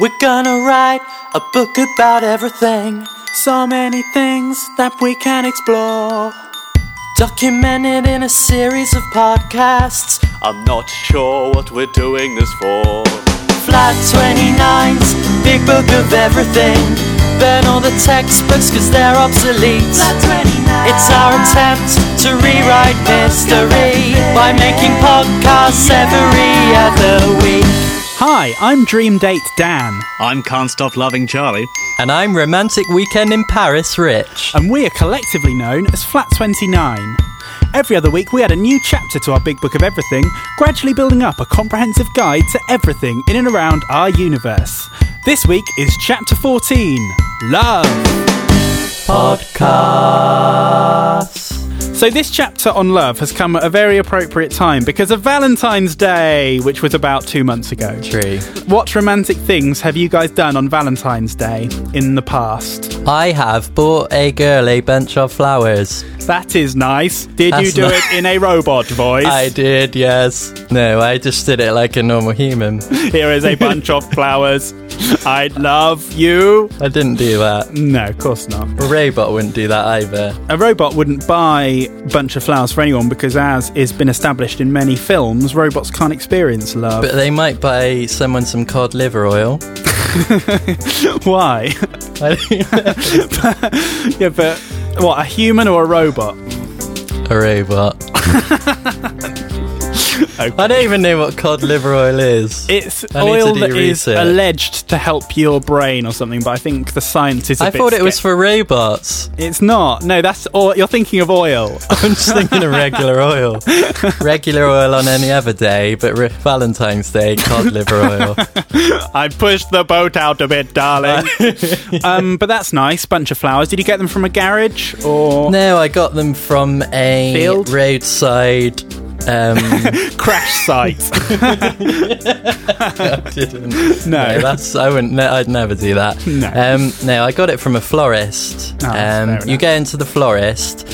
We're gonna write a book about everything. So many things that we can explore. Documented in a series of podcasts. I'm not sure what we're doing this for. Flat 29's big book of everything. Burn all the textbooks cause they're obsolete. It's our attempt to rewrite history by making podcasts every other week. Hi, I'm Dream Date Dan, I'm Can't Stop Loving Charlie. And I'm Romantic Weekend in Paris Rich. and we are collectively known as Flat 29. Every other week, we add a new chapter to our big book of everything, gradually building up a comprehensive guide to everything in and around our universe. This week is chapter 14 Love. Podcasts. So, this chapter on love has come at a very appropriate time because of Valentine's Day, which was about two months ago. True. What romantic things have you guys done on Valentine's Day in the past? I have bought a girl a bunch of flowers. That is nice. Did you do it in a robot voice? I did, yes. No, I just did it like a normal human. Here is a bunch of flowers. I love you. I didn't do that. No, of course not. A robot wouldn't do that either. A robot wouldn't buy bunch of flowers for anyone because, as has been established in many films, robots can't experience love. But they might buy someone some cod liver oil. Why? I yeah, but what, a human or a robot? a robot. Okay. I don't even know what cod liver oil is. It's oil that is research. alleged to help your brain or something, but I think the science is. I I thought it was for robots. It's not. No, that's. Or you're thinking of oil. I'm just thinking of regular oil. Regular oil on any other day, but re- Valentine's Day, cod liver oil. I pushed the boat out a bit, darling. um, but that's nice. Bunch of flowers. Did you get them from a garage or No, I got them from a Field? roadside. Um, crash site? didn't. No. that's I wouldn't. No, I'd never do that. No. um, no, I got it from a florist. Oh, um, you go into the florist,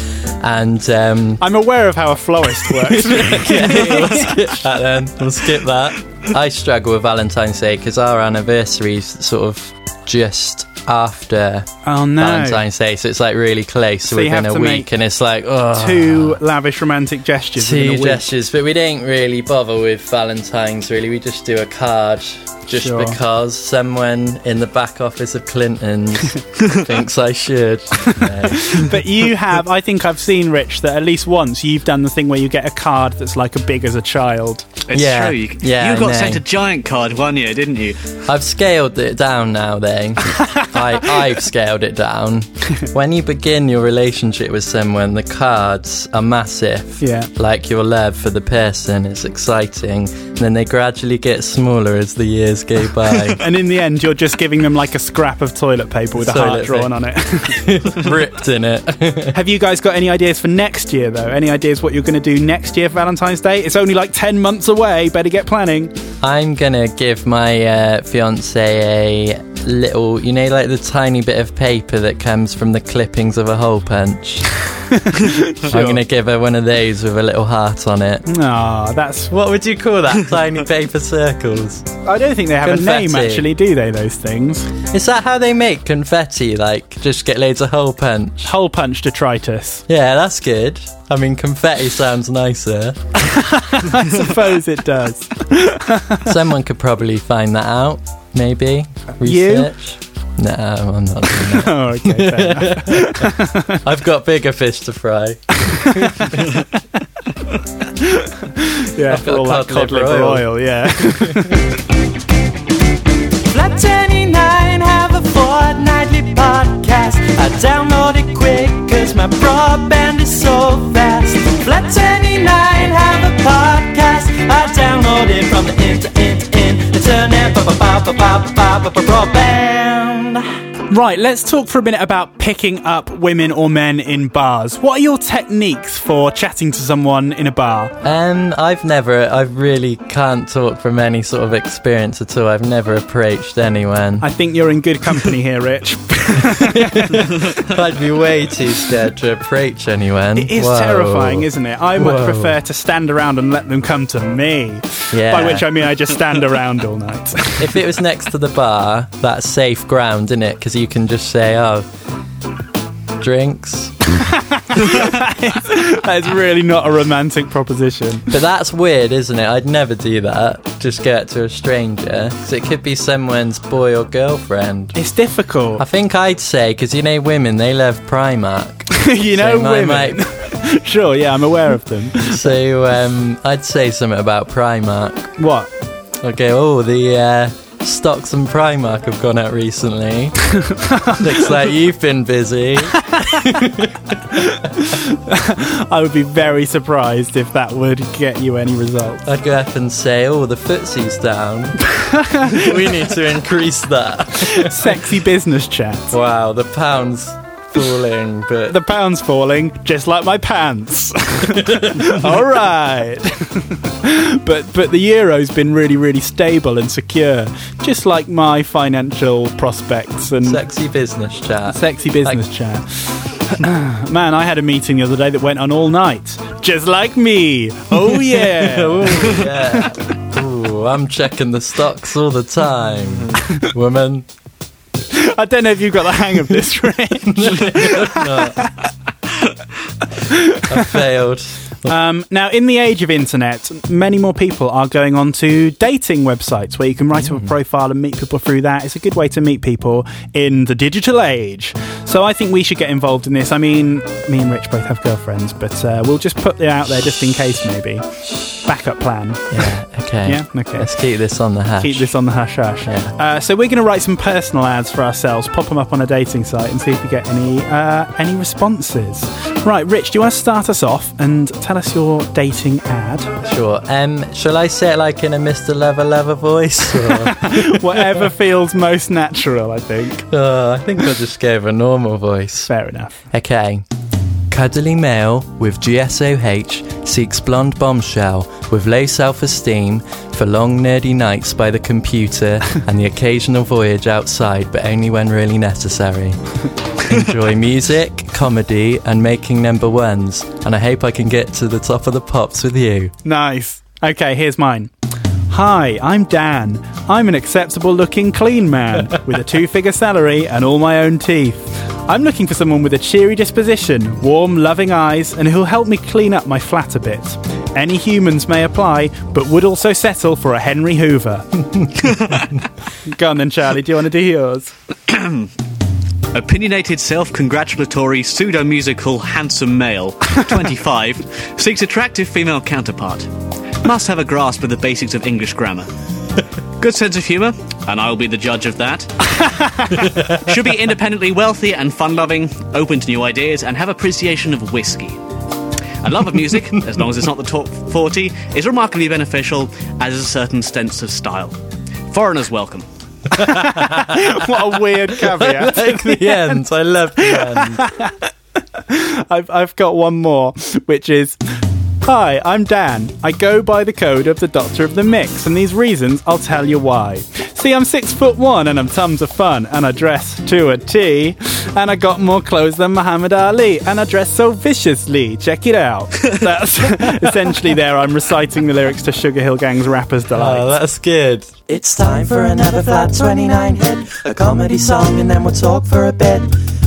and um, I'm aware of how a florist works. yeah, we'll skip that then. We'll skip that. I struggle with Valentine's Day because our anniversary's sort of just after oh no. Valentine's Day, so it's like really close So within have a to week, and it's like oh, Two lavish romantic gestures. within a two week. gestures. But we don't really bother with Valentine's. Really, we just do a card. Just Sure. because someone in the back office of Clinton's thinks I should. No. But you have, I think I've seen, Rich, that at least once you've done the thing where you get a card that's like a big as a child. It's Yeah, true. You, yeah, you got I sent a giant card one year, didn't you? I've scaled it down now, though. I, I've scaled it down. When you begin your relationship with someone, the cards are massive. Yeah. Like your love for the person is exciting. And then they gradually get smaller as the years go by. And in the end, you're just giving them like a scrap of toilet paper with a heart Toilet drawn on it. Ripped in it. have you guys got any ideas for next year, though? Any ideas what you're going to do next year for Valentine's Day? It's only like 10 months away. Better get planning. I'm gonna give my uh, fiance a little, you know, like the tiny bit of paper that comes from the clippings of a hole punch. I'm gonna give her one of those with a little heart on it. Ah, that's. What would you call that? Tiny paper circles. I don't think they have a name, actually, do they, those things? Is that how they make confetti? Like, just get loads of hole punch? Hole punch detritus. Yeah, that's good. I mean, confetti sounds nicer. I suppose it does. Someone could probably find that out, maybe. You? Research. No, I'm not doing that. Oh, okay. I've got bigger fish to fry. Yeah, I've for got all that cod cod liver liver oil. oil, yeah. Flat 29 have a fortnightly podcast. I download it quick cause my broadband is so fast. Flat 29 have a podcast. I download it from the inter, inter, in, internet. The pop, pop, pop, pop, pop broadband. Right, let's talk for a minute about picking up women or men in bars. What are your techniques for chatting to someone in a bar? Um, I've never, I really can't talk from any sort of experience at all. I've never approached anyone. I think you're in good company here, Rich. I'd be way too scared to approach anyone. It is Whoa. terrifying, isn't it? I much prefer to stand around and let them come to me. Yeah. By which I mean I just stand around all night. if it was next to the bar, that's safe ground, isn't it? Because you can just say, "Oh, drinks." that is really not a romantic proposition. But that's weird, isn't it? I'd never do that. Just go to a stranger. Because it could be someone's boy or girlfriend. It's difficult. I think I'd say, because you know, women, they love Primark. you know, So women. mate- sure, yeah, I'm aware of them. so um, I'd say something about Primark. What? I'd go, oh, the uh, stocks and Primark have gone out recently. Looks like you've been busy. I would be very surprised if that would get you any results. I'd go up and say, oh, the footsie's down. we need to increase that. Sexy business chat. Wow, the pound's falling, but The pound's falling, just like my pants. All right. but but the euro's been really really stable and secure, just like my financial prospects and sexy business chat. sexy business chat. Man, I had a meeting the other day that went on all night, just like me. Oh yeah. Ooh, yeah. Ooh, I'm checking the stocks all the time, woman. I don't know if you've got the hang of this, Rich. I failed. Um, now, in the age of internet, many more people are going on to dating websites where you can write up a profile and meet people through that. It's a good way to meet people in the digital age. So I think we should get involved in this. I mean, me and Rich both have girlfriends, but uh, we'll just put it out there just in case, maybe. Backup plan. Yeah. Okay. Yeah, okay. Let's keep this on the hash. Keep this on the hush hush. Yeah. Uh, so we're going to write some personal ads for ourselves, pop them up on a dating site, and see if we get any uh, any responses. Right, Rich, do you want to start us off and tell us your dating ad? Sure. Um, shall I say it like in a Mr. Lever Lever voice? Or, Whatever feels most natural, I think. Oh, I think I'll just go with a normal voice. Fair enough. Okay. Cuddly male with GSOH seeks blonde bombshell with low self esteem for long nerdy nights by the computer and the occasional voyage outside, but only when really necessary. Enjoy music, comedy, and making number ones, and I hope I can get to the top of the pops with you. Nice. Okay, here's mine. Hi, I'm Dan. I'm an acceptable looking clean man with a two figure salary and all my own teeth. I'm looking for someone with a cheery disposition, warm, loving eyes, and who'll help me clean up my flat a bit. Any humans may apply, but would also settle for a Henry Hoover. Go on then, Charlie. Do you want to do yours? Opinionated, self congratulatory, pseudo musical, handsome male, 25, seeks attractive female counterpart. Must have a grasp of the basics of English grammar. Good sense of humour, and I will be the judge of that. Should be independently wealthy and fun loving, open to new ideas, and have appreciation of whiskey. A love of music, as long as it's not the top 40, is remarkably beneficial, as is a certain sense of style. Foreigners welcome. What a weird caveat. Like the end. I love the end. I've, I've got one more, which is Hi, I'm Dan. I go by the code of the Doctor of the Mix, and these reasons I'll tell you why. See, I'm six foot one and I'm tons of fun, and I dress to a T, and I got more clothes than Muhammad Ali, and I dress so viciously. Check it out. That's essentially there. I'm reciting the lyrics to Sugar Hill Gang's Rapper's oh, Delight. Oh, that's good. It's time for another flat 29 hit, a comedy song, and then we'll talk for a bit.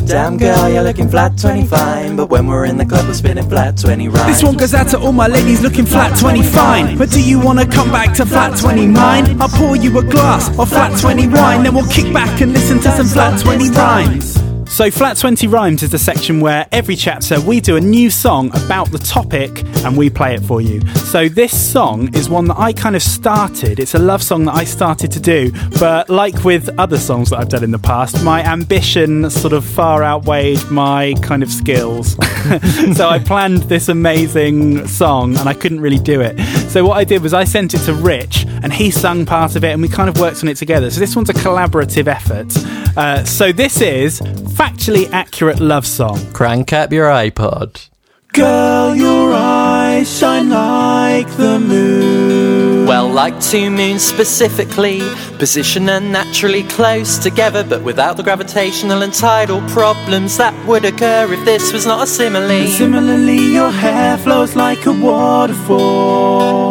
Damn girl, you're looking flat 25, but when we're in the club, we're spinning flat 20 rhymes. This one goes out to all my ladies looking flat 20 fine. But do you wanna come back to flat 20 mine? I'll pour you a glass of flat 20 wine, then we'll kick back and listen to some flat 20 rhymes. So, Flat 20 Rhymes is the section where every chapter we do a new song about the topic and we play it for you. So, this song is one that I kind of started. It's a love song that I started to do, but like with other songs that I've done in the past, my ambition sort of far outweighed my kind of skills. so, I planned this amazing song and I couldn't really do it. So, what I did was I sent it to Rich and he sung part of it and we kind of worked on it together. So, this one's a collaborative effort. Uh, so, this is Factually Accurate Love Song. Crank up your iPod. Girl, your eyes shine like the moon. Well, like two moons specifically, position unnaturally close together, but without the gravitational and tidal problems that would occur if this was not a simile. Similarly, your hair flows like a waterfall.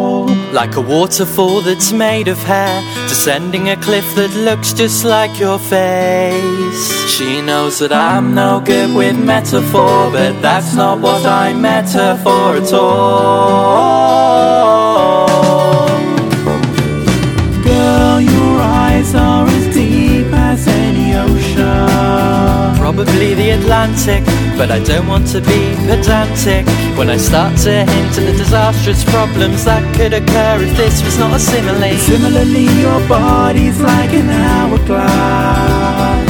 Like a waterfall that's made of hair, descending a cliff that looks just like your face. She knows that I'm no good with metaphor, but that's not what I met her for at all. Girl, your eyes are as deep as any ocean. Probably the Atlantic, but I don't want to be pedantic when I start to hint at the disastrous problems that could occur if this was not a simile. Similarly, your body's like an hourglass.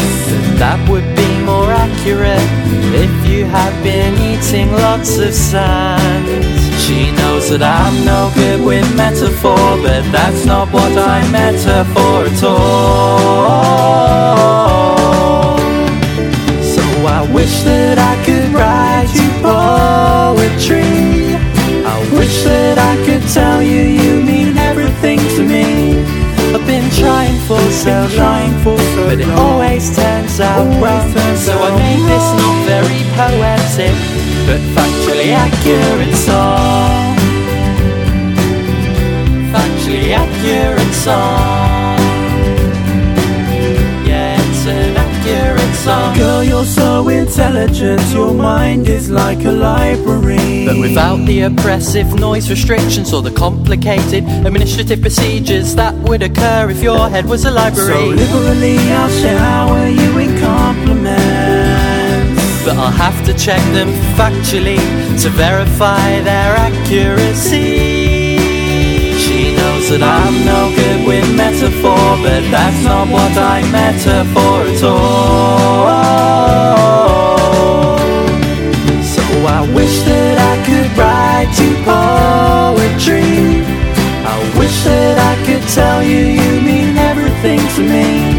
That would be more accurate if you had been eating lots of sand. She knows that I'm no good with metaphor, but that's not what I met her for at all. I wish that I could write you poetry. I wish that I could tell you you mean everything to me. I've been trying for so Trying long, for so but it always turns out wrong. So I made this not very poetic, but factually accurate song. Intelligent, your mind is like a library. But without the oppressive noise restrictions or the complicated administrative procedures that would occur if your head was a library. So liberally, I'll shower you in compliments. But I'll have to check them factually to verify their accuracy. She knows that I'm no good with metaphor, but that's not what I met her for at all. I wish that I could write you poetry. I wish that I could tell you you mean everything to me.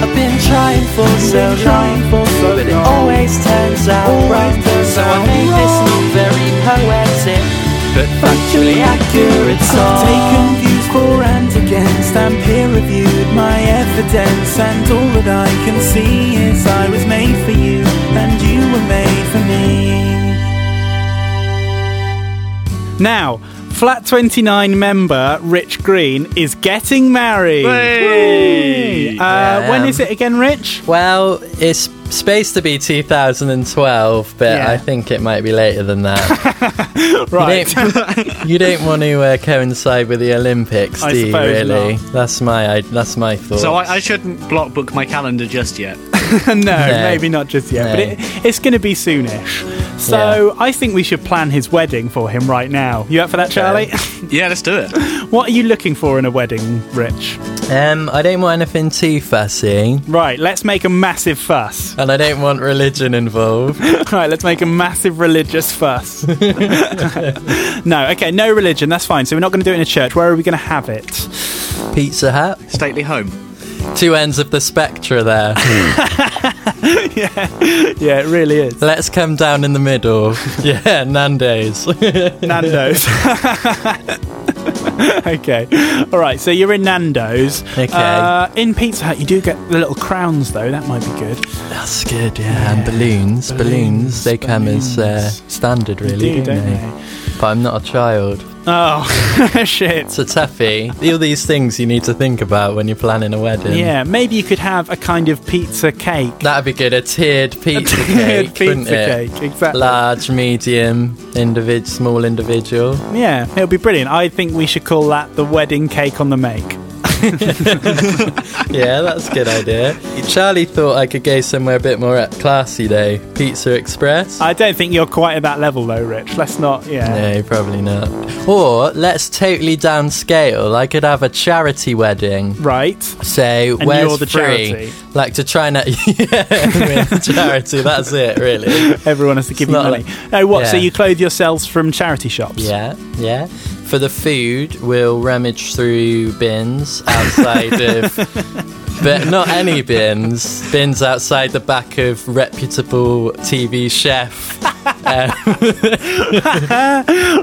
I've been trying for so Trying long, for so but it always turns out turns So I made this not very poetic, but factually accurate I've taken views for and against and peer reviewed my evidence, and all that I can see is I was made for you, and you were made for me. Now, Flat 29 member Rich Green is getting married. Hey! Uh, Yeah, um, is it again, Rich? Well, it's supposed to be 2012, but Yeah. I think it might be later than that. Right. You don't, you don't want to uh, coincide with the Olympics, I do you? Really? not. That's my I, that's my thought. So I, I shouldn't block book my calendar just yet. no, maybe not just yet, but it, it's going to be soonish. So I think we should plan his wedding for him right now. You up for that, Charlie? Yeah, let's do it. what are you looking for in a wedding, Rich? um, I don't want anything too fussy, Right, let's make a massive fuss. and I don't want religion involved. right, let's make a massive religious fuss. no, okay, no religion, that's fine. So we're not going to do it in a church. Where are we going to have it? Pizza Hut, Stately home. Two ends of the spectra there. Yeah, yeah, it really is. Let's come down in the middle. Yeah, Nando's. Nando's. okay. All right, so you're in Nando's. Okay. Uh, in Pizza Hut, you do get the little crowns, though. That might be good. That's good, yeah. And balloons, balloons, they come as uh, standard, really, do, don't, don't they? they? But I'm not a child. Oh, shit. It's a toughie. All these things you need to think about when you're planning a wedding. Yeah, maybe you could have a kind of pizza cake. That'd be good. A tiered pizza tiered cake, wouldn't pizza it? cake, exactly. Large, medium, individ, small individual. Yeah, it'll be brilliant. I think we should call that the wedding cake on the make. Yeah, that's a good idea. Charlie thought I could go somewhere a bit more classy though. Pizza Express. I don't think you're quite at that level though, Rich. Let's not, yeah. no, probably not. Or let's totally downscale. I could have a charity wedding. Right. So And where's you're the free? charity. Like to try and yeah, charity. That's it, really. Everyone has to give It's you money. like- oh, what? So you clothe yourselves from charity shops? Yeah, yeah. For the food, we'll rummage through bins outside of, but not any bins. Bins outside the back of reputable TV chef um,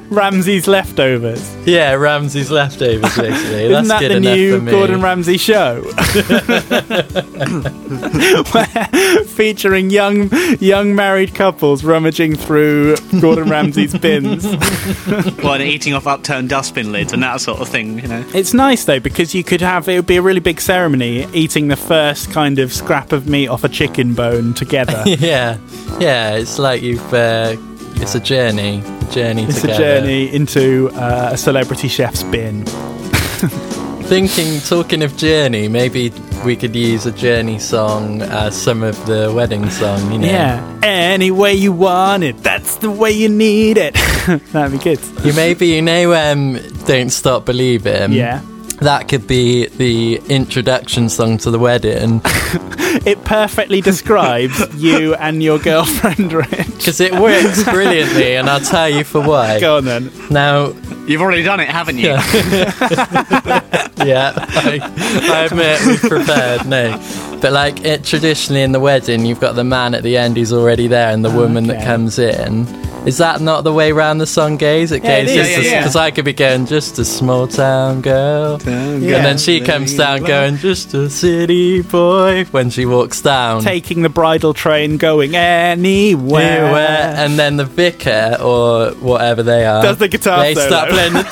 Ramsay's leftovers. Yeah, Ramsay's leftovers, basically. Isn't That's that good the new. Gordon Ramsay show? Featuring young young married couples rummaging through Gordon Ramsay's bins. Well, and eating off upturned dustbin lids and that sort of thing, you know. It's nice though because you could have it would be a really big ceremony eating the first kind of scrap of meat off a chicken bone together. yeah, yeah. It's like you've. Uh, it's a journey. A journey It's together. a journey into uh, a celebrity chef's bin. Thinking, talking of journey, maybe we could use a journey song as some of the wedding song. You know. Yeah. Any way you want it, that's the way you need it. That'd be good. You maybe you know um Don't Stop Believing. Yeah. That could be the introduction song to the wedding It perfectly describes you and your girlfriend, Rich. because it works brilliantly, and I'll tell you for why. Go on then. Now, You've already done it, haven't you? yeah, I, I admit we've prepared. No, but like it, traditionally in the wedding, you've got the man at the end who's already there, and the woman that comes in. Is that not the way round the song goes? It Yeah, goes is. just Yeah, yeah, yeah. because I could be going just a small town girl, Yeah. and then she comes down going just a city boy when she walks down. Taking the bridal train, going anywhere. Anywhere, and then the vicar or whatever they are Does the guitar They solo. start playing the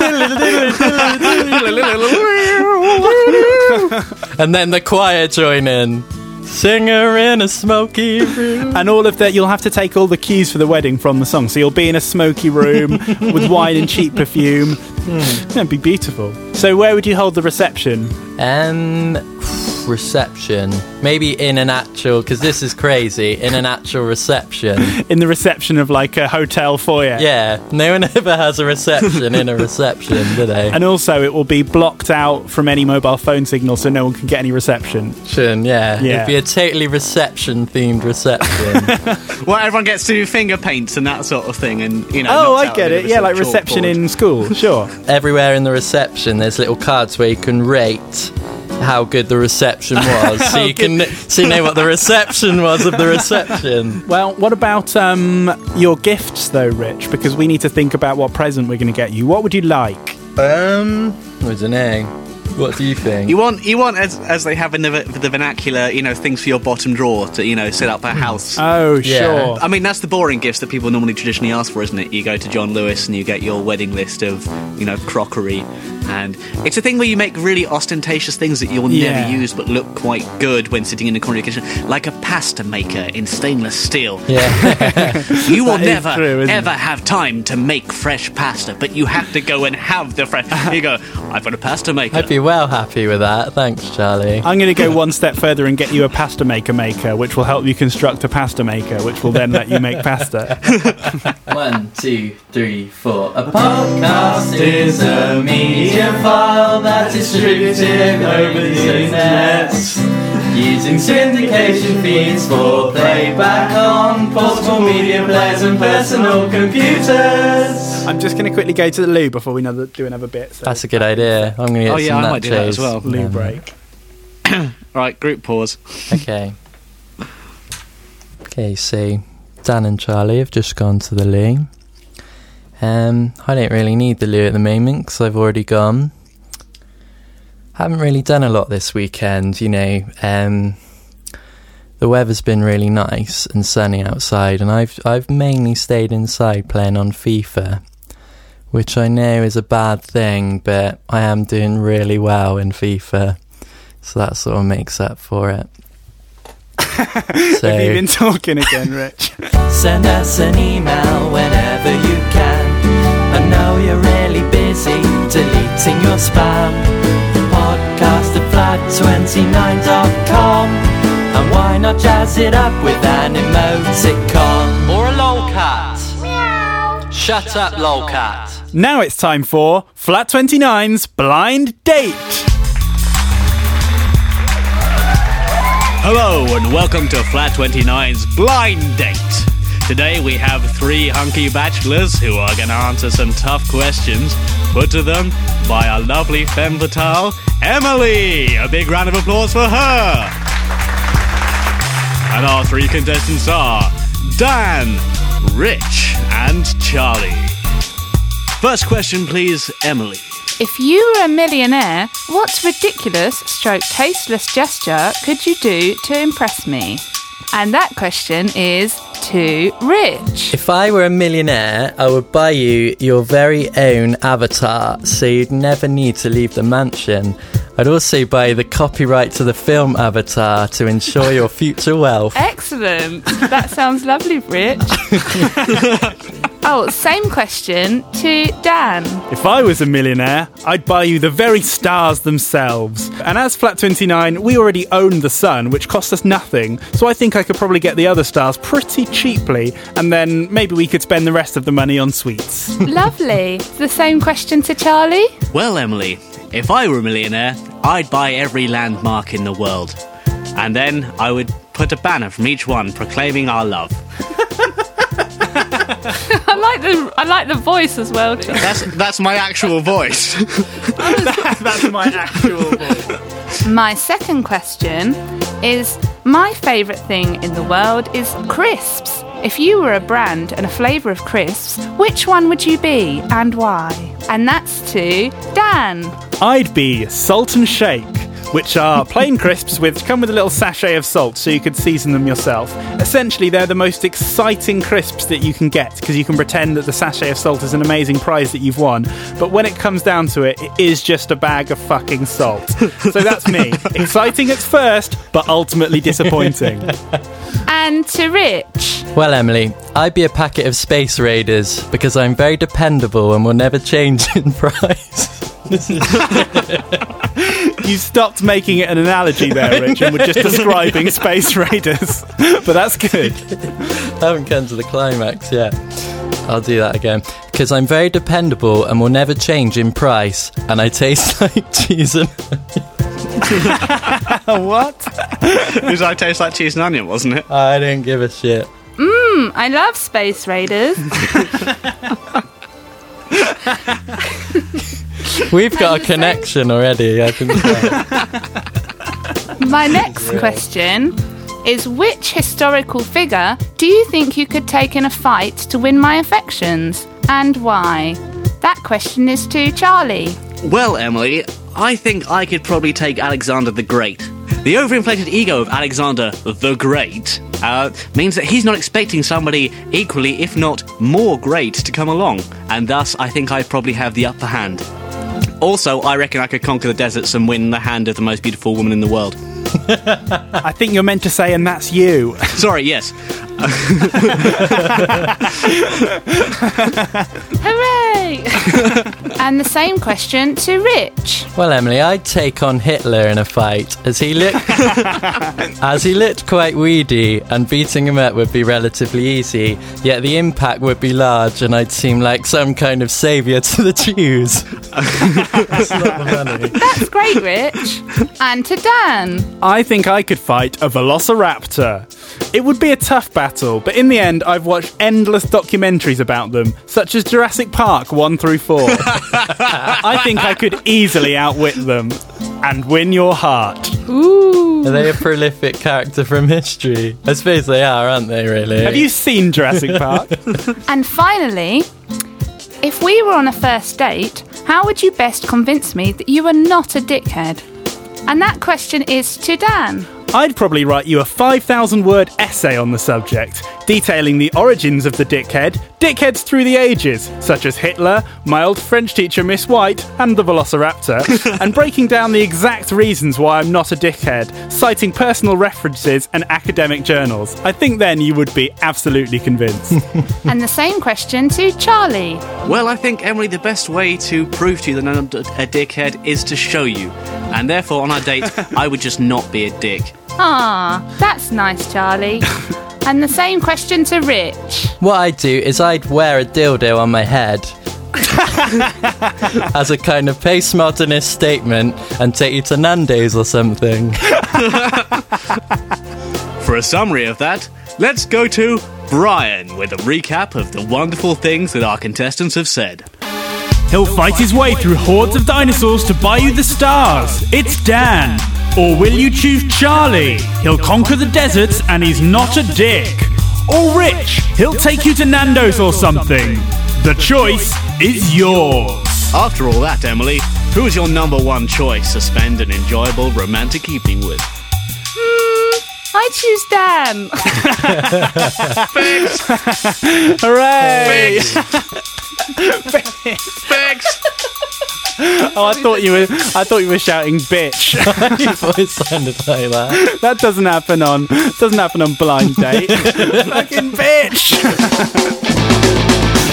and then the choir join in. Singer in a smoky room. And all of that, you'll have to take all the cues for the wedding from the song. So you'll be in a smoky room with wine and cheap perfume. That'd be beautiful. So, where would you hold the reception? Um, reception. Maybe in an actual, because this is crazy. In an actual reception. In the reception of like a hotel foyer. Yeah, no one ever has a reception in a reception, do they? And also, it will be blocked out from any mobile phone signal so no one can get any reception. Reception, yeah. Yeah. It'd be a totally reception themed reception. Well, everyone gets to do finger paints and that sort of thing, and you know. Oh, I get it. Yeah, like reception chalkboard. in school. Sure. Everywhere in the reception, there's little cards where you can rate how good the reception was, so you can so you know what the reception was of the reception. Well, what about um, your gifts, though, Rich? Because we need to think about what present we're going to get you. What would you like? Um, I don't know. What do you think? You want, you want, as, as they have in the, the vernacular, you know, things for your bottom drawer to, you know, set up a house. Oh, Yeah. sure. I mean, that's the boring gifts that people normally traditionally ask for, isn't it? You go to John Lewis and you get your wedding list of, you know, crockery. And it's a thing where you make really ostentatious things that you'll Yeah. never use but look quite good when sitting in the corner of your kitchen, like a pasta maker in stainless steel. yeah, You will never, true, ever it? have time to make fresh pasta, but you have to go and have the fresh. you go, I've got a pasta maker. I'd be well happy with that. Thanks, Charlie. I'm going to go one step further and get you a pasta maker maker, which will help you construct a pasta maker, which will then let you make pasta. One, two, three, four. A podcast is a media file that's distributed over the internet. Using syndication feeds for playback on portable media players and personal computers. I'm just going to quickly go to the loo before we another, do another bit. So That's a good idea. I'm going to get Oh, yeah, some I might do that as well. loo Um, break. right, group pause. Okay. Okay, so Dan and Charlie have just gone to the loo. Um, I don't really need the loo at the moment because I've already gone. Haven't really done a lot this weekend, you know. Um, the weather's been really nice and sunny outside, and I've I've mainly stayed inside playing on FIFA, which I know is a bad thing, but I am doing really well in FIFA, so that sort of makes up for it. so Have you been talking again, Rich? Send us an email whenever you can. I know you're really busy deleting your spam. Podcast at flat29.com. And why not jazz it up with an emoticon? or a lolcat. Shut up, lolcat. now it's time for Flat 29's Blind Date. Hello and welcome to Flat 29's Blind Date. Today we have three hunky bachelors who are going to answer some tough questions put to them by our lovely femme fatale, Emily. A big round of applause for her. And our three contestants are Dan, Rich, and Charlie. First question, please, Emily. If you were a millionaire, what ridiculous stroke tasteless gesture could you do to impress me? And that question is to Rich. If I were a millionaire, I would buy you your very own avatar so you'd never need to leave the mansion. I'd also buy the copyright to the film Avatar to ensure your future wealth. Excellent. That sounds lovely, Rich. oh, same question to Dan. If I was a millionaire, I'd buy you the very stars themselves. And as Flat 29, we already own the sun, which cost us nothing, so I think I could probably get the other stars pretty cheaply, and then maybe we could spend the rest of the money on sweets. Lovely. The same question to Charlie. Well, Emily, if I were a millionaire, I'd buy every landmark in the world. And then I would put a banner from each one proclaiming our love. I like the I like the voice as well. Charlie. That's that's my actual voice. That's my actual voice. My second question is my favourite thing in the world is crisps. If you were a brand and a flavour of crisps, which one would you be and why? And that's to Dan. I'd be Salt and Shake, which are plain crisps which come with a little sachet of salt so you could season them yourself. Essentially, they're the most exciting crisps that you can get because you can pretend that the sachet of salt is an amazing prize that you've won. But when it comes down to it, it is just a bag of fucking salt. So that's me. Exciting at first, but ultimately disappointing. And to Rich. Well, Emily, I'd be a packet of Space Raiders because I'm very dependable and will never change in price. You stopped making it an analogy there, Rich, and were just describing Space Raiders. But that's good. I haven't come to the climax yet. I'll do that again. Because I'm very dependable and will never change in price, and I taste like cheese and. what? Because I taste like cheese and onion, wasn't it? I don't give a shit. Mm, I love Space Raiders. We've got a connection already, I can tell. My next question is which historical figure do you think you could take in a fight to win my affections and why? That question is to Charlie. Well, Emily, I think I could probably take Alexander the Great. The overinflated ego of Alexander the Great uh, means that he's not expecting somebody equally, if not more great, to come along, and thus I think I probably have the upper hand. Also, I reckon I could conquer the deserts and win the hand of the most beautiful woman in the world. I think you're meant to say, and that's you. Sorry, yes. Hooray! and the same question to Rich. Well, Emily, I'd take on Hitler in a fight, as he looked, as he looked quite weedy, and beating him up would be relatively easy. Yet the impact would be large, and I'd seem like some kind of saviour to the Jews. That's not the money. That's great, Rich. And to Dan. I think I could fight a velociraptor. It would be a tough battle, but in the end, I've watched endless documentaries about them, such as Jurassic Park 1 through 4. I think I could easily outwit them and win your heart. Ooh. Are they a prolific character from history? I suppose they are, aren't they? Really? Have you seen Jurassic Park? And finally, if we were on a first date, how would you best convince me that you are not a dickhead? And that question is to Dan. I'd probably write you a 5,000 word essay on the subject, detailing the origins of the dickhead, dickheads through the ages, such as Hitler, my old French teacher Miss White, and the Velociraptor, and breaking down the exact reasons why I'm not a dickhead, citing personal references and academic journals. I think then you would be absolutely convinced. And the same question to Charlie. Well, I think, Emily, the best way to prove to you that I'm not a dickhead is to show you. And therefore, on our date, I would just not be a dick. Ah, that's nice, Charlie. and the same question to Rich. What I'd do is I'd wear a dildo on my head. As a kind of postmodernist statement and take you to Nando's or something. For a summary of that, let's go to Brian with a recap of the wonderful things that our contestants have said. He'll fight his way through hordes of dinosaurs to buy you the stars. It's Dan. Or will you choose Charlie? He'll conquer the deserts and he's not a dick. Or Rich, he'll take you to Nando's or something. The choice is yours. After all that, Emily, who is your number one choice to spend an enjoyable romantic evening with? I choose Dan. Hooray! Thanks. Oh, I thought you were. I thought you were shouting "bitch." Your voice sounded like that. that doesn't happen on. Doesn't happen on blind date. Fucking bitch.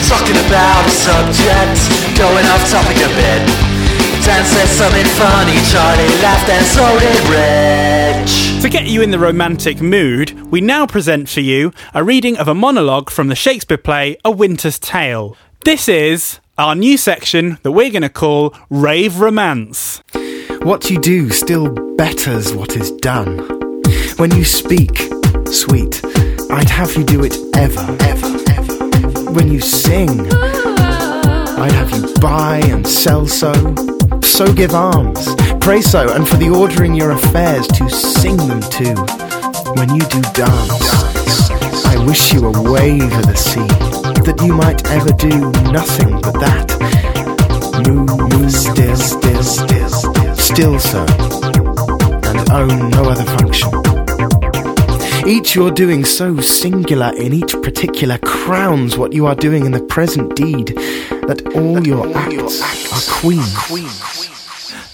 Talking about a subject, going off topic a bit. Dan said something funny, Charlie laughed, and so did Rich. To get you in the romantic mood, we now present for you a reading of a monologue from the Shakespeare play A Winter's Tale. This is our new section that we're going to call Rave Romance. What you do still betters what is done. When you speak, sweet, I'd have you do it ever, ever, ever. When you sing, I'd have you buy and sell so. So give alms, pray so, and for the ordering your affairs to sing them to. When you do dance, I wish you a wave of the sea, that you might ever do nothing but that. Move, still, still, still, still, still so, and own no other function. Each you're doing so singular in each particular crowns what you are doing in the present deed, that all your acts are queen.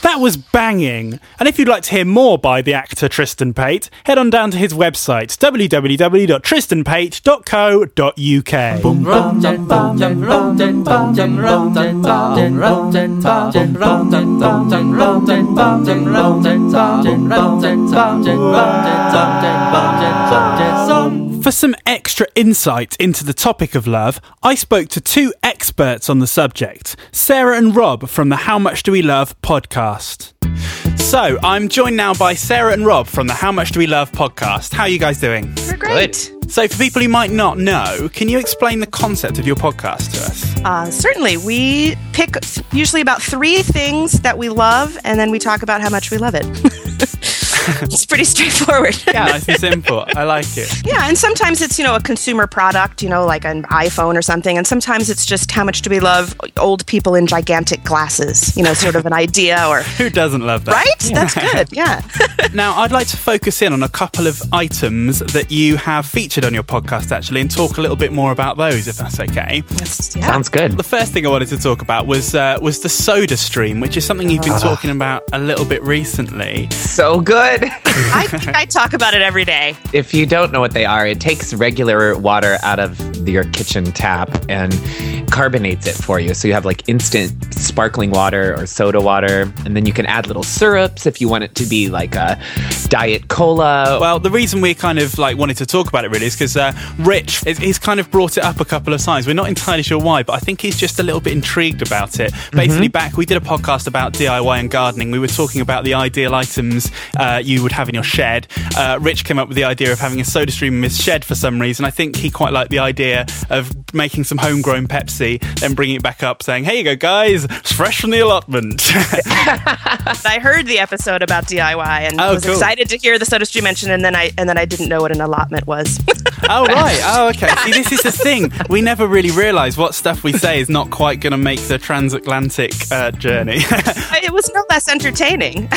That was banging. And if you'd like to hear more by the actor Tristan Pate, head on down to his website www.tristanpate.co.uk. For some extra insight into the topic of love, I spoke to two experts on the subject, Sarah and Rob from the How Much Do We Love podcast. So, I'm joined now by Sarah and Rob from the How Much Do We Love podcast. How are you guys doing? We're great. So, for people who might not know, can you explain the concept of your podcast to us? Uh, certainly. We pick usually about three things that we love, and then we talk about how much we love it. it's pretty straightforward. Yeah, nice and simple. I like it. Yeah, and sometimes it's, you know, a consumer product, you know, like an iPhone or something, and sometimes it's just how much do we love old people in gigantic glasses, you know, sort of an idea or. Who doesn't love that? Right? That's good. Yeah. Now, I'd like to focus in on a couple of items that you have featured on your podcast, actually, and talk a little bit more about those, if that's okay. yeah. Sounds good. The first thing I wanted to talk about was uh, was the Soda Stream, which is something you've been talking about a little bit recently. So good. I think I talk about it every day. if you don't know what they are, it takes regular water out of your kitchen tap and carbonates it for you. So you have like instant sparkling water or soda water. And then you can add little syrups if you want it to be like a diet cola. Well, the reason we kind of like wanted to talk about it really is because uh, Rich, he's kind of brought it up a couple of times. We're not entirely sure why, but I think he's just a little bit intrigued about it. Basically, back we did a podcast about DIY and gardening. We were talking about the ideal items uh, you would have in your shed. Uh, Rich came up with the idea of having a soda stream in his shed for some reason. I think he quite liked the idea of making some homegrown Pepsi, then bringing it back up, saying, "Here you go, guys, it's fresh from the allotment." I heard the episode about DIY and Oh, was cool. excited to hear the soda stream mentioned, and then I and then I didn't know what an allotment was. Oh right. Oh okay. See, this is the thing. We never really realise what stuff we say is not quite going to make the transatlantic uh, journey. it was no less entertaining.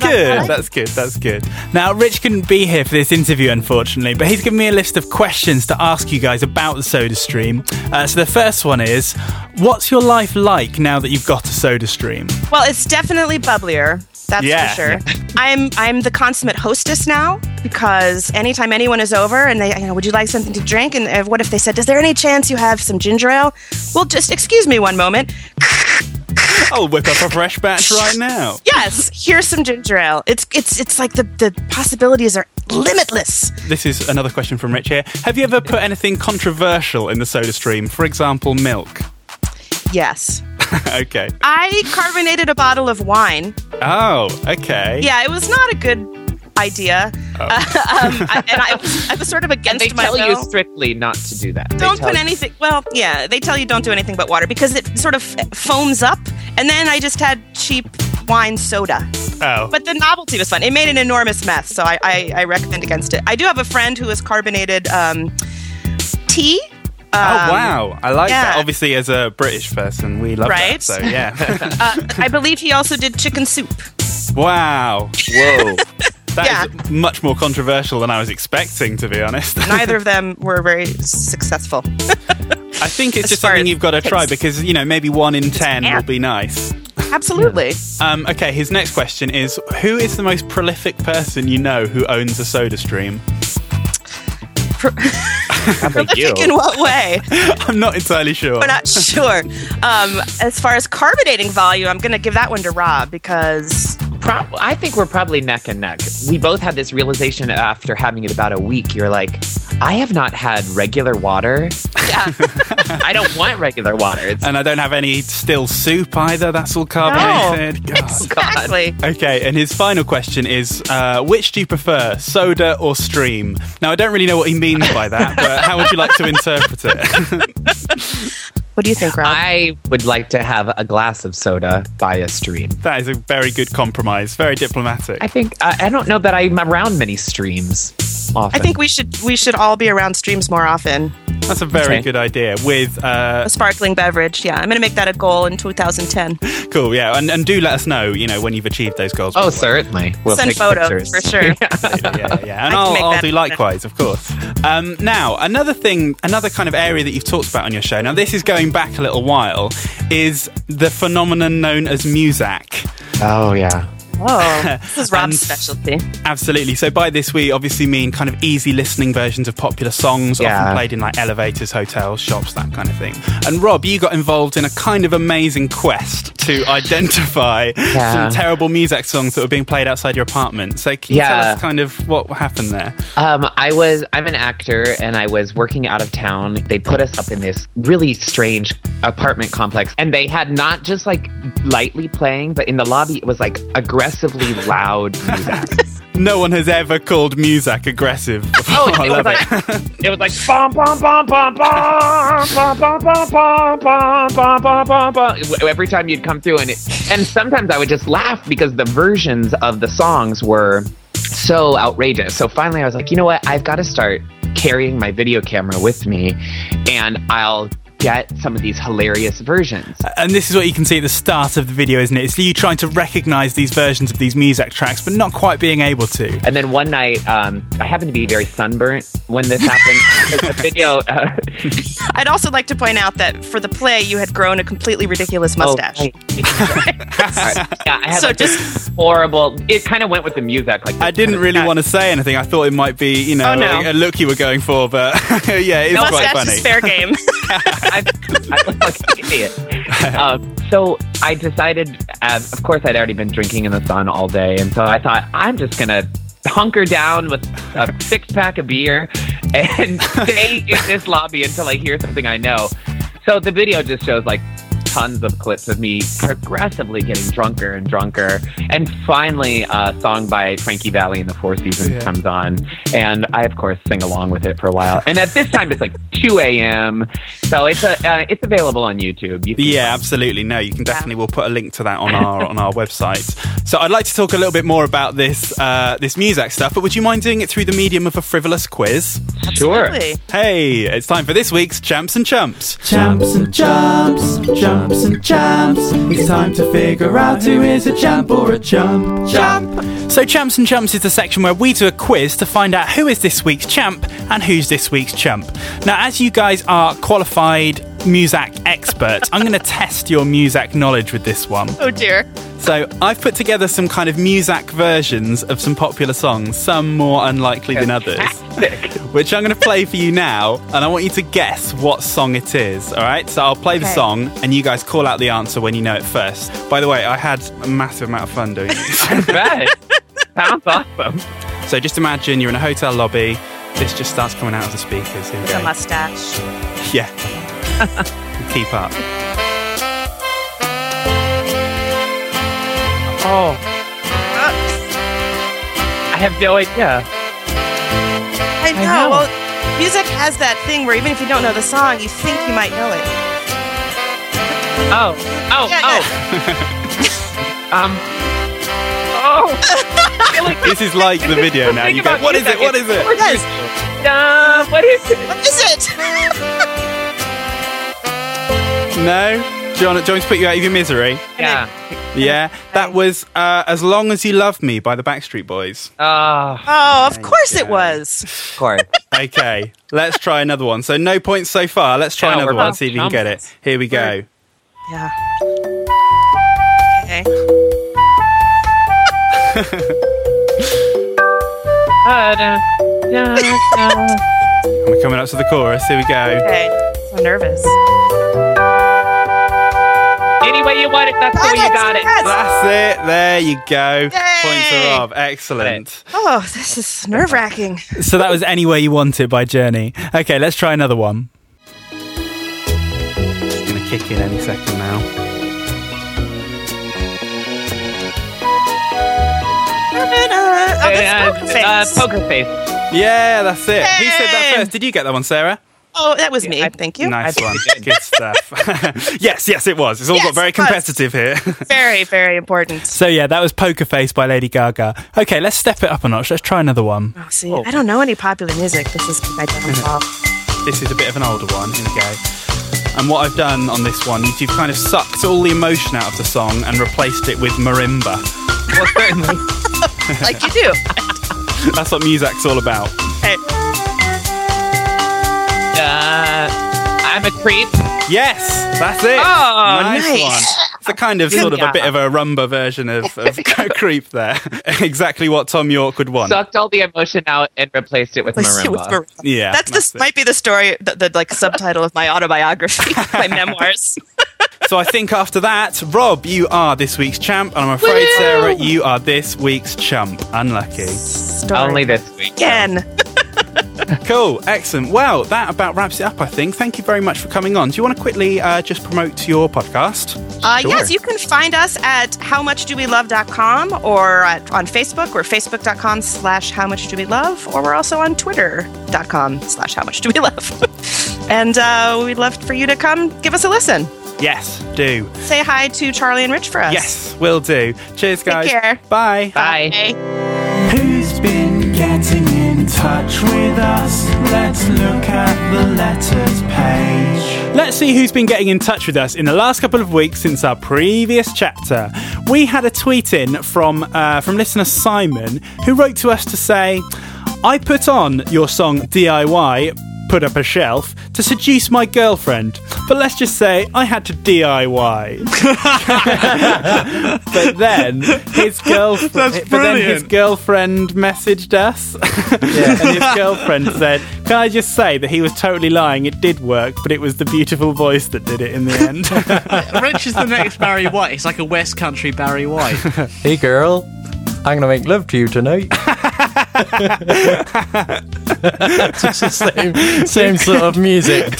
good. That's good. That's good. Now, Rich couldn't be here for this interview, unfortunately, but he's given me a list of questions to ask you guys about the Soda Stream. Uh, so the first one is, what's your life like now that you've got a Soda Stream? well, it's definitely bubblier. That's Yeah, for sure. I'm I'm the consummate hostess now because anytime anyone is over and they, you know, would you like something to drink? And uh, what if they said, is there any chance you have some ginger ale? Well, just excuse me one moment. I'll whip up a fresh batch right now. Yes, here's some ginger ale. It's it's it's like the the possibilities are limitless. This is another question from Rich here. Have you ever put anything controversial in the Soda Stream? For example, milk. Yes. okay. I carbonated a bottle of wine. Oh, okay. Yeah, it was not a good idea. Oh. um, I, and I was, I was sort of against they my tell will. you strictly not to do that. Don't put you- anything. Well, yeah, they tell you don't do anything but water because it sort of foams up. And then I just had cheap wine soda. Oh. But the novelty was fun. It made an enormous mess, so I, I, I recommend against it. I do have a friend who has carbonated um, tea. oh Um, wow, I like that. Obviously, as a British person, we love Right? that. So yeah, Uh, I believe he also did chicken soup. wow, Whoa. that that is much more controversial than I was expecting, to be honest. Neither of them were very successful. I think it's As just something you've got to try because you know maybe one in ten yeah. will be nice. Absolutely. Um, okay, his next question is: Who is the most prolific person you know who owns a Soda Stream? How about you? In what way? I'm not entirely sure. We're not sure. Um, as far as carbonating volume, I'm going to give that one to Rob because Prob- I think we're probably neck and neck. We both had this realization after having it about a week. You're like, I have not had regular water. yeah, I don't want regular water. It's and I don't have any still soup either. That's all carbonated. God. exactly. Okay, and his final question is: uh, Which do you prefer, soda or stream? Now, I don't really know what he means by that, but how would you like to interpret it? What do you think, Rob? I would like to have a glass of soda by a stream. that is a very good compromise. Very diplomatic. I think I, I don't know that I'm around many streams often. I think we should we should all be around streams more often. That's a very Okay. good idea. With uh, A sparkling beverage. Yeah, I'm going to make that a goal in 2010. cool, yeah, and, and do let us know, you know, when you've achieved those goals. Oh, by the way. certainly. We'll Send take photos pictures. for sure. yeah, yeah, yeah. And I can I'll, I'll do likewise, of course. Um, now, another thing, another kind of area that you've talked about on your show. Now, this is going back a little while. Is the phenomenon known as Muzak? Oh, yeah. Oh, this is Rob's specialty. Absolutely. So by this we obviously mean kind of easy listening versions of popular songs, Yeah. often played in like elevators, hotels, shops, that kind of thing. And Rob, you got involved in a kind of amazing quest to identify Yeah. some terrible music songs that were being played outside your apartment. So can you tell Yeah. us kind of what happened there? Um, I was I'm an actor and I was working out of town. They put us up in this really strange apartment complex and they had not just like lightly playing, but in the lobby it was like aggressively loud music. No one has ever called Muzak aggressive before. Oh, I it was love it. like it was like bum bum bum bum bum bum bum bum bum bum bum bum bum bum every time you'd come through and it, and sometimes I would just laugh because the versions of the songs were so outrageous. So finally I was like, you know what? I've got to start carrying my video camera with me and I'll get some of these hilarious versions. And this is what you can see at the start of the video, isn't it? It's you trying to recognize these versions of these music tracks, but not quite being able to. And then one night, um, I happened to be very sunburnt when this happened. the video, uh, I'd also like to point out that for the play, you had grown a completely ridiculous mustache. Oh, right. yeah, I had So like just- horrible. It kind of went with the music. Like I didn't really want to say anything. I thought it might be, you know, Oh, no. a look you were going for, but yeah, it's no quite mustache funny. is fair game. I, I look like an idiot. Um, so I decided, uh, of course, I'd already been drinking in the sun all day, and so I thought I'm just gonna hunker down with a six pack of beer and stay in this lobby until I hear something I know. So the video just shows like tons of clips of me progressively getting drunker and drunker. And finally, a song by Frankie Valli and the Four Seasons comes on. And I, of course, sing along with it for a while. And at this time, it's like 2 a.m. So it's a, uh, it's available on YouTube. You can Yeah, absolutely. No, you can definitely. We'll put a link to that on our on our website. So I'd like to talk a little bit more about this uh, this music stuff. But would you mind doing it through the medium of a frivolous quiz? Sure. Absolutely. Hey, it's time for this week's Champs and Chumps. Champs and chumps, jumps and champs. It's time to figure out who is a champ or a chump. Chump. So Champs and Chumps is the section where we do a quiz to find out who is this week's champ and who's this week's chump. Now, as you guys are qualified Muzak experts, I'm going to test your Muzak knowledge with this one. Oh dear. So I've put together some kind of Muzak versions of some popular songs, some more unlikely than others, which I'm going to play for you now, and I want you to guess what song it is. All right, so I'll play the song, and you guys call out the answer when you know it first. By the way, I had a massive amount of fun doing this. Bet. Sounds awesome. so just imagine you're in a hotel lobby. This just starts coming out of the speakers. Here we The go. mustache. Yeah. Keep up. Oh. I have no idea. I know. know. Well, music has that thing where even if you don't know the song, you think you might know it. Oh. Oh. Yeah, oh. um. Oh. This is like the video now. You go, what is it? What is it? Yes. da. What is it? What is it? No? Do you, want, do you want to put you out of your misery? Yeah. Yeah, that was uh, As Long As You Love Me by the Backstreet Boys. Oh, Oh, of course it was. of course. Okay, let's try another one. So, no points so far. Let's try Yeah, another we're one, both see if you can get it. Here we go. Yeah. Okay. Uh, da, da, da. We're coming up to the chorus. Here we go. Okay. So nervous. Any way you want it, that's the way you got it. Yes. That's it. There you go. Points are off. Excellent. Oh, this is nerve wracking. So that was Any Way You Want It by Journey. Okay, let's try another one. It's going to kick in any second now. Oh, that's poker Uh, face. poker face. Yeah, that's it. Who said that first? Did you get that one, Sarah? Oh, that was me. I- Thank you. Nice think one. Good stuff. yes, yes, it was. It's all got very competitive here. Very, very important. so, yeah, that was Poker Face by Lady Gaga. Okay, let's step it up a notch. Let's try another one. Oh, see, oh. I don't know any popular music. This is my downfall. This is a bit of an older one. Here we go. And what I've done on this one is you've kind of sucked all the emotion out of the song and replaced it with marimba. Well, certainly. like you do. That's what music's all about. Okay. Uh, I'm a creep. Yes, that's it. Oh, nice, nice. one. It's a kind of sort of a bit of a rumba version of, of creep there. exactly what Thom Yorke would want. Sucked all the emotion out and replaced it with Like, see, with marimba. Yeah, that's, that's this it. might be the story, the, the like subtitle of my autobiography, my memoirs. So I think after that, Rob, you are this week's champ, and I'm afraid, Sarah, you are this week's chump. Unlucky. Story Only this week. again. Cool, excellent. Well, that about wraps it up, I think. Thank you very much for coming on. Do you want to quickly uh, just promote your podcast? Uh, Sure. Yes, you can find us at howmuchdowelove.com or at, on Facebook. We're facebook.com slash howmuchdowelove, or we're also on twitter.com slash howmuchdowelove. and uh, we'd love for you to come give us a listen. Yes, do. Say hi to Charlie and Rich for us. Yes, will do. Cheers, guys. care. Bye. Bye. Bye. Touch with us? Let's look at the letters page. Let's see who's been getting in touch with us in the last couple of weeks since our previous chapter. We had a tweet in from uh, from listener Simon who wrote to us to say, "I put on your song DIY." Put up a shelf to seduce my girlfriend, but let's just say I had to DIY. but then his girlfriend, but then his girlfriend messaged us, and his girlfriend said, "Can I just say that he was totally lying? It did work, but it was the beautiful voice that did it in the end." Rich is the next Barry White. It's like a West Country Barry White. Hey girl, I'm gonna make love to you tonight. it's the same, same sort of music.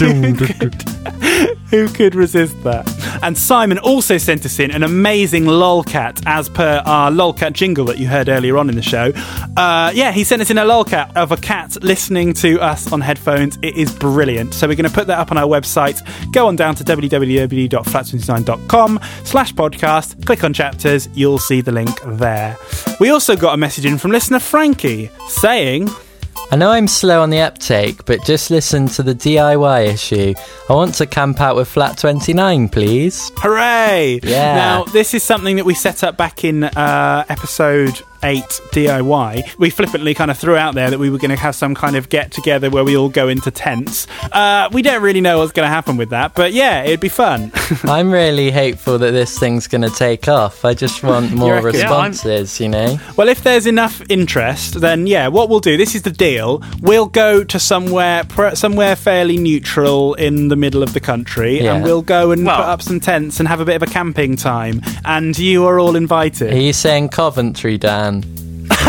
Who could resist that? And Simon also sent us in an amazing lolcat, as per our lolcat jingle that you heard earlier on in the show. Uh, yeah, he sent us in a lolcat of a cat listening to us on headphones. It is brilliant. So we're going to put that up on our website. Go on down to www.flat29.com slash podcast. Click on chapters. You'll see the link there. We also got a message in from listener Frankie saying... I know I'm slow on the uptake, but just listen to the DIY issue. I want to camp out with Flat 29, please. Hooray! Yeah. Now, this is something that we set up back in uh, episode 8 DIY. We flippantly kind of threw out there that we were going to have some kind of get together where we all go into tents. Uh, we don't really know what's going to happen with that, but yeah, it'd be fun. I'm really hopeful that this thing's going to take off. I just want more reckon? Yeah, responses, you know? well, if there's enough interest, then yeah, what we'll do, this is the deal. We'll go to somewhere pr- somewhere fairly neutral in the middle of the country Yeah. and we'll go and Well- put up some tents and have a bit of a camping time. And you are all invited. Are you saying Coventry, Dan?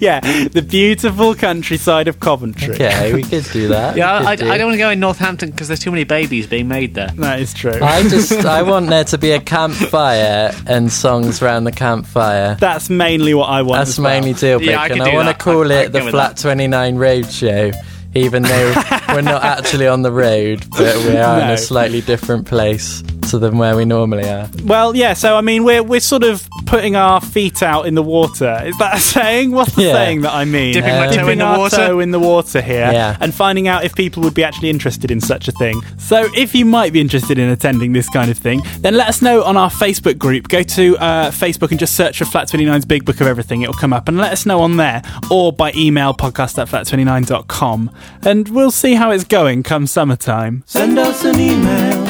yeah, the beautiful countryside of Coventry. Okay, we could do that. Yeah, could I, I do. don't want to go in Northampton because there's too many babies being made there. That is true. I just I want there to be a campfire and songs around the campfire. That's mainly what I want. That's as well. mainly deal breaker. Yeah, I could and I do want to call I- I it can the go with Flat 29 Roadshow, even though we're not actually on the road, but we are in a slightly different place. Closer than where we normally are. Well, yeah. So I mean, we're we're sort of putting our feet out in the water. Is that a saying? What's the Yeah. saying that I mean? Dipping my toe Dipping in the our water? toe in the water here, Yeah. and finding out if people would be actually interested in such a thing. So, if you might be interested in attending this kind of thing, then let us know on our Facebook group. Go to uh, Facebook and just search for Flat 29's Big Book of Everything. It'll come up, and let us know on there, or by email podcast at flat29.com, and we'll see how it's going come summertime. Send us an email.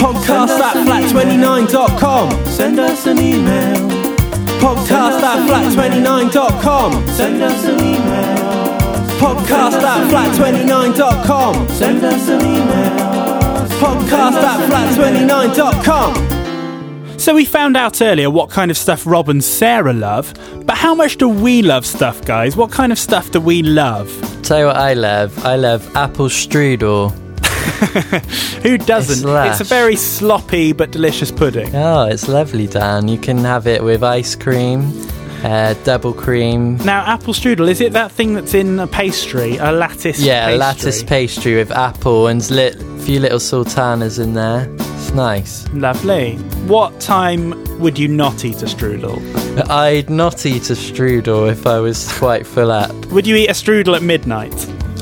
Podcast at flat29.com. Send us an email. Podcast at flat29.com. Send us an email. Podcast at flat29.com. Send us an email. Podcast at flat29.com. So we found out earlier what kind of stuff Rob and Sarah love, but how much do we love stuff, guys? What kind of stuff do we love? Tell you what I love. I love apple strudel. Who doesn't? Slash. It's a very sloppy but delicious pudding. Oh, it's lovely, Dan. You can have it with ice cream, uh, double cream. Now, apple strudel, is it that thing that's in a pastry, a lattice Yeah, pastry? lattice pastry with apple and a few little sultanas in there. It's nice. Lovely. What time would you not eat a strudel? I'd not eat a strudel if I was quite full up. Would you eat a strudel at midnight?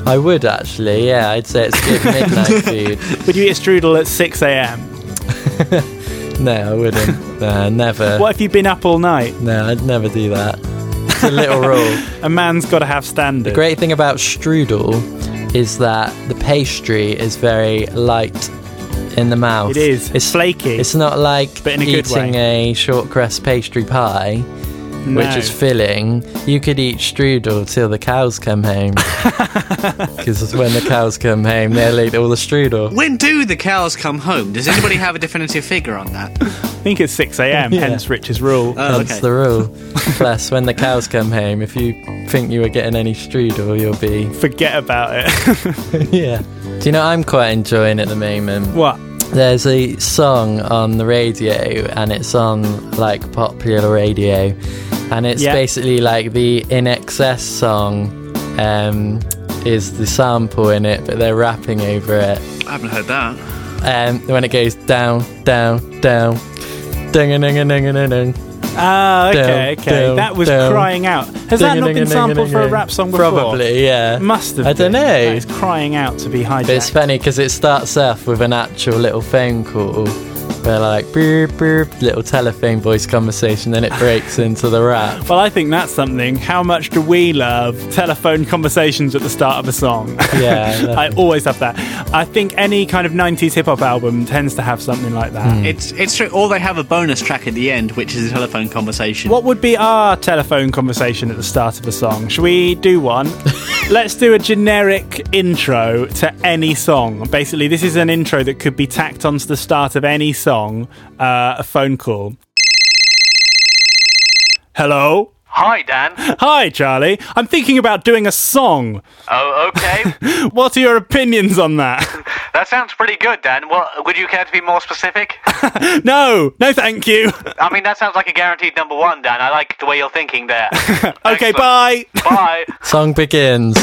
I would actually, yeah. I'd say it's good midnight food. Would you eat a strudel at 6 a.m.? No, I wouldn't. No, never. What if you've been up all night? No, I'd never do that. It's a little rule. A man's got to have standards. The great thing about strudel is that the pastry is very light in the mouth. It is. It's flaky. It's not like But in a good eating a short crust pastry pie, which is filling. You could eat strudel till the cows come home. Because when the cows come home, they'll eat all the strudel. When do the cows come home? Does anybody have a definitive figure on that? I think it's 6 a.m., Yeah. hence Rich's rule. Oh, That's okay. the rule. Plus, when the cows come home, if you think you were getting any strudel, you'll be. Forget about it. yeah. Do you know what I'm quite enjoying at the moment? what? There's a song on the radio, and it's on like popular radio, and it's Yeah. basically like the INXS song. Um, is the sample in it, but they're rapping over it. I haven't heard that. Um, when it goes down, down, down, ding a ding a ding a ding. Ah, okay, Down, okay. down, that was down. crying out. Has that not been sampled for a rap song before? Probably, yeah. Must have I don't know. That is crying out to be But it's funny because it starts off with an actual little phone call where like beep beep little telephone voice conversation, then it breaks into the rap. Well, I think that's something. How much do we love telephone conversations at the start of a song? Yeah, I I always have that. I think any kind of 90s hip hop album tends to have something like that. Hmm. It's it's true. Or they have a bonus track at the end, which is a telephone conversation. What would be our telephone conversation at the start of a song? Should we do one? Let's do a generic intro to any song. Basically, this is an intro that could be tacked onto the start of any song, uh, a phone call. Hello? Hi, Dan. Hi, Charlie. I'm thinking about doing a song. Oh, okay. What are your opinions on that? that sounds pretty good, Dan. Well, would you care to be more specific? no, no, thank you. I mean, that sounds like a guaranteed number one, Dan. I like the way you're thinking there. Okay, bye. Bye. Song begins.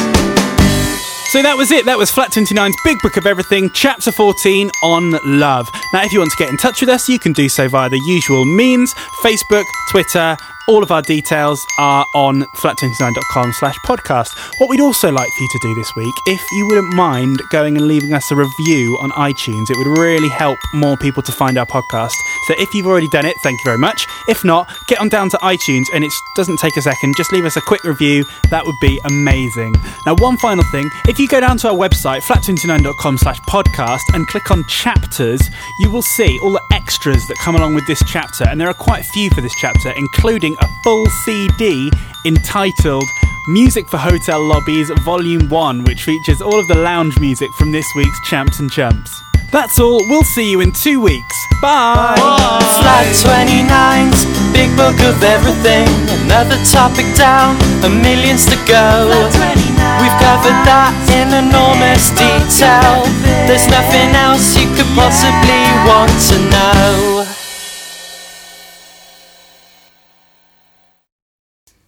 So that was it. That was Flat 29's Big Book of Everything, Chapter 14 on Love. Now, if you want to get in touch with us, you can do so via the usual means Facebook, Twitter. All of our details are on flat29.com slash podcast. What we'd also like for you to do this week, if you wouldn't mind going and leaving us a review on iTunes, it would really help more people to find our podcast. So if you've already done it, thank you very much. If not, get on down to iTunes and it doesn't take a second. Just leave us a quick review. That would be amazing. Now, one final thing. If you go down to our website, flat29.com slash podcast and click on chapters, you will see all the extras that come along with this chapter. And there are quite a few for this chapter, including a full CD entitled Music for Hotel Lobbies Volume 1, which features all of the lounge music from this week's Champs and Chumps. That's all. We'll see you in two weeks. Bye. Flat 29's Big Book of Everything. Another topic down, a millions to go. We've covered that in enormous detail. There's nothing else you could possibly want to know.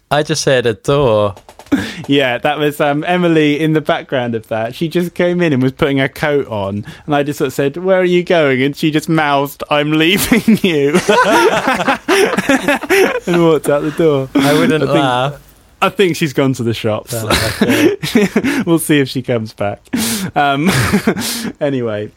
I just heard a door Yeah, that was um, Emily in the background of that. She just came in and was putting her coat on, and I just sort of said, "Where are you going?" And she just mouthed, "I'm leaving you," and walked out the door. I wouldn't I think- laugh. I think she's gone to the shops. We'll see if she comes back. Um, anyway,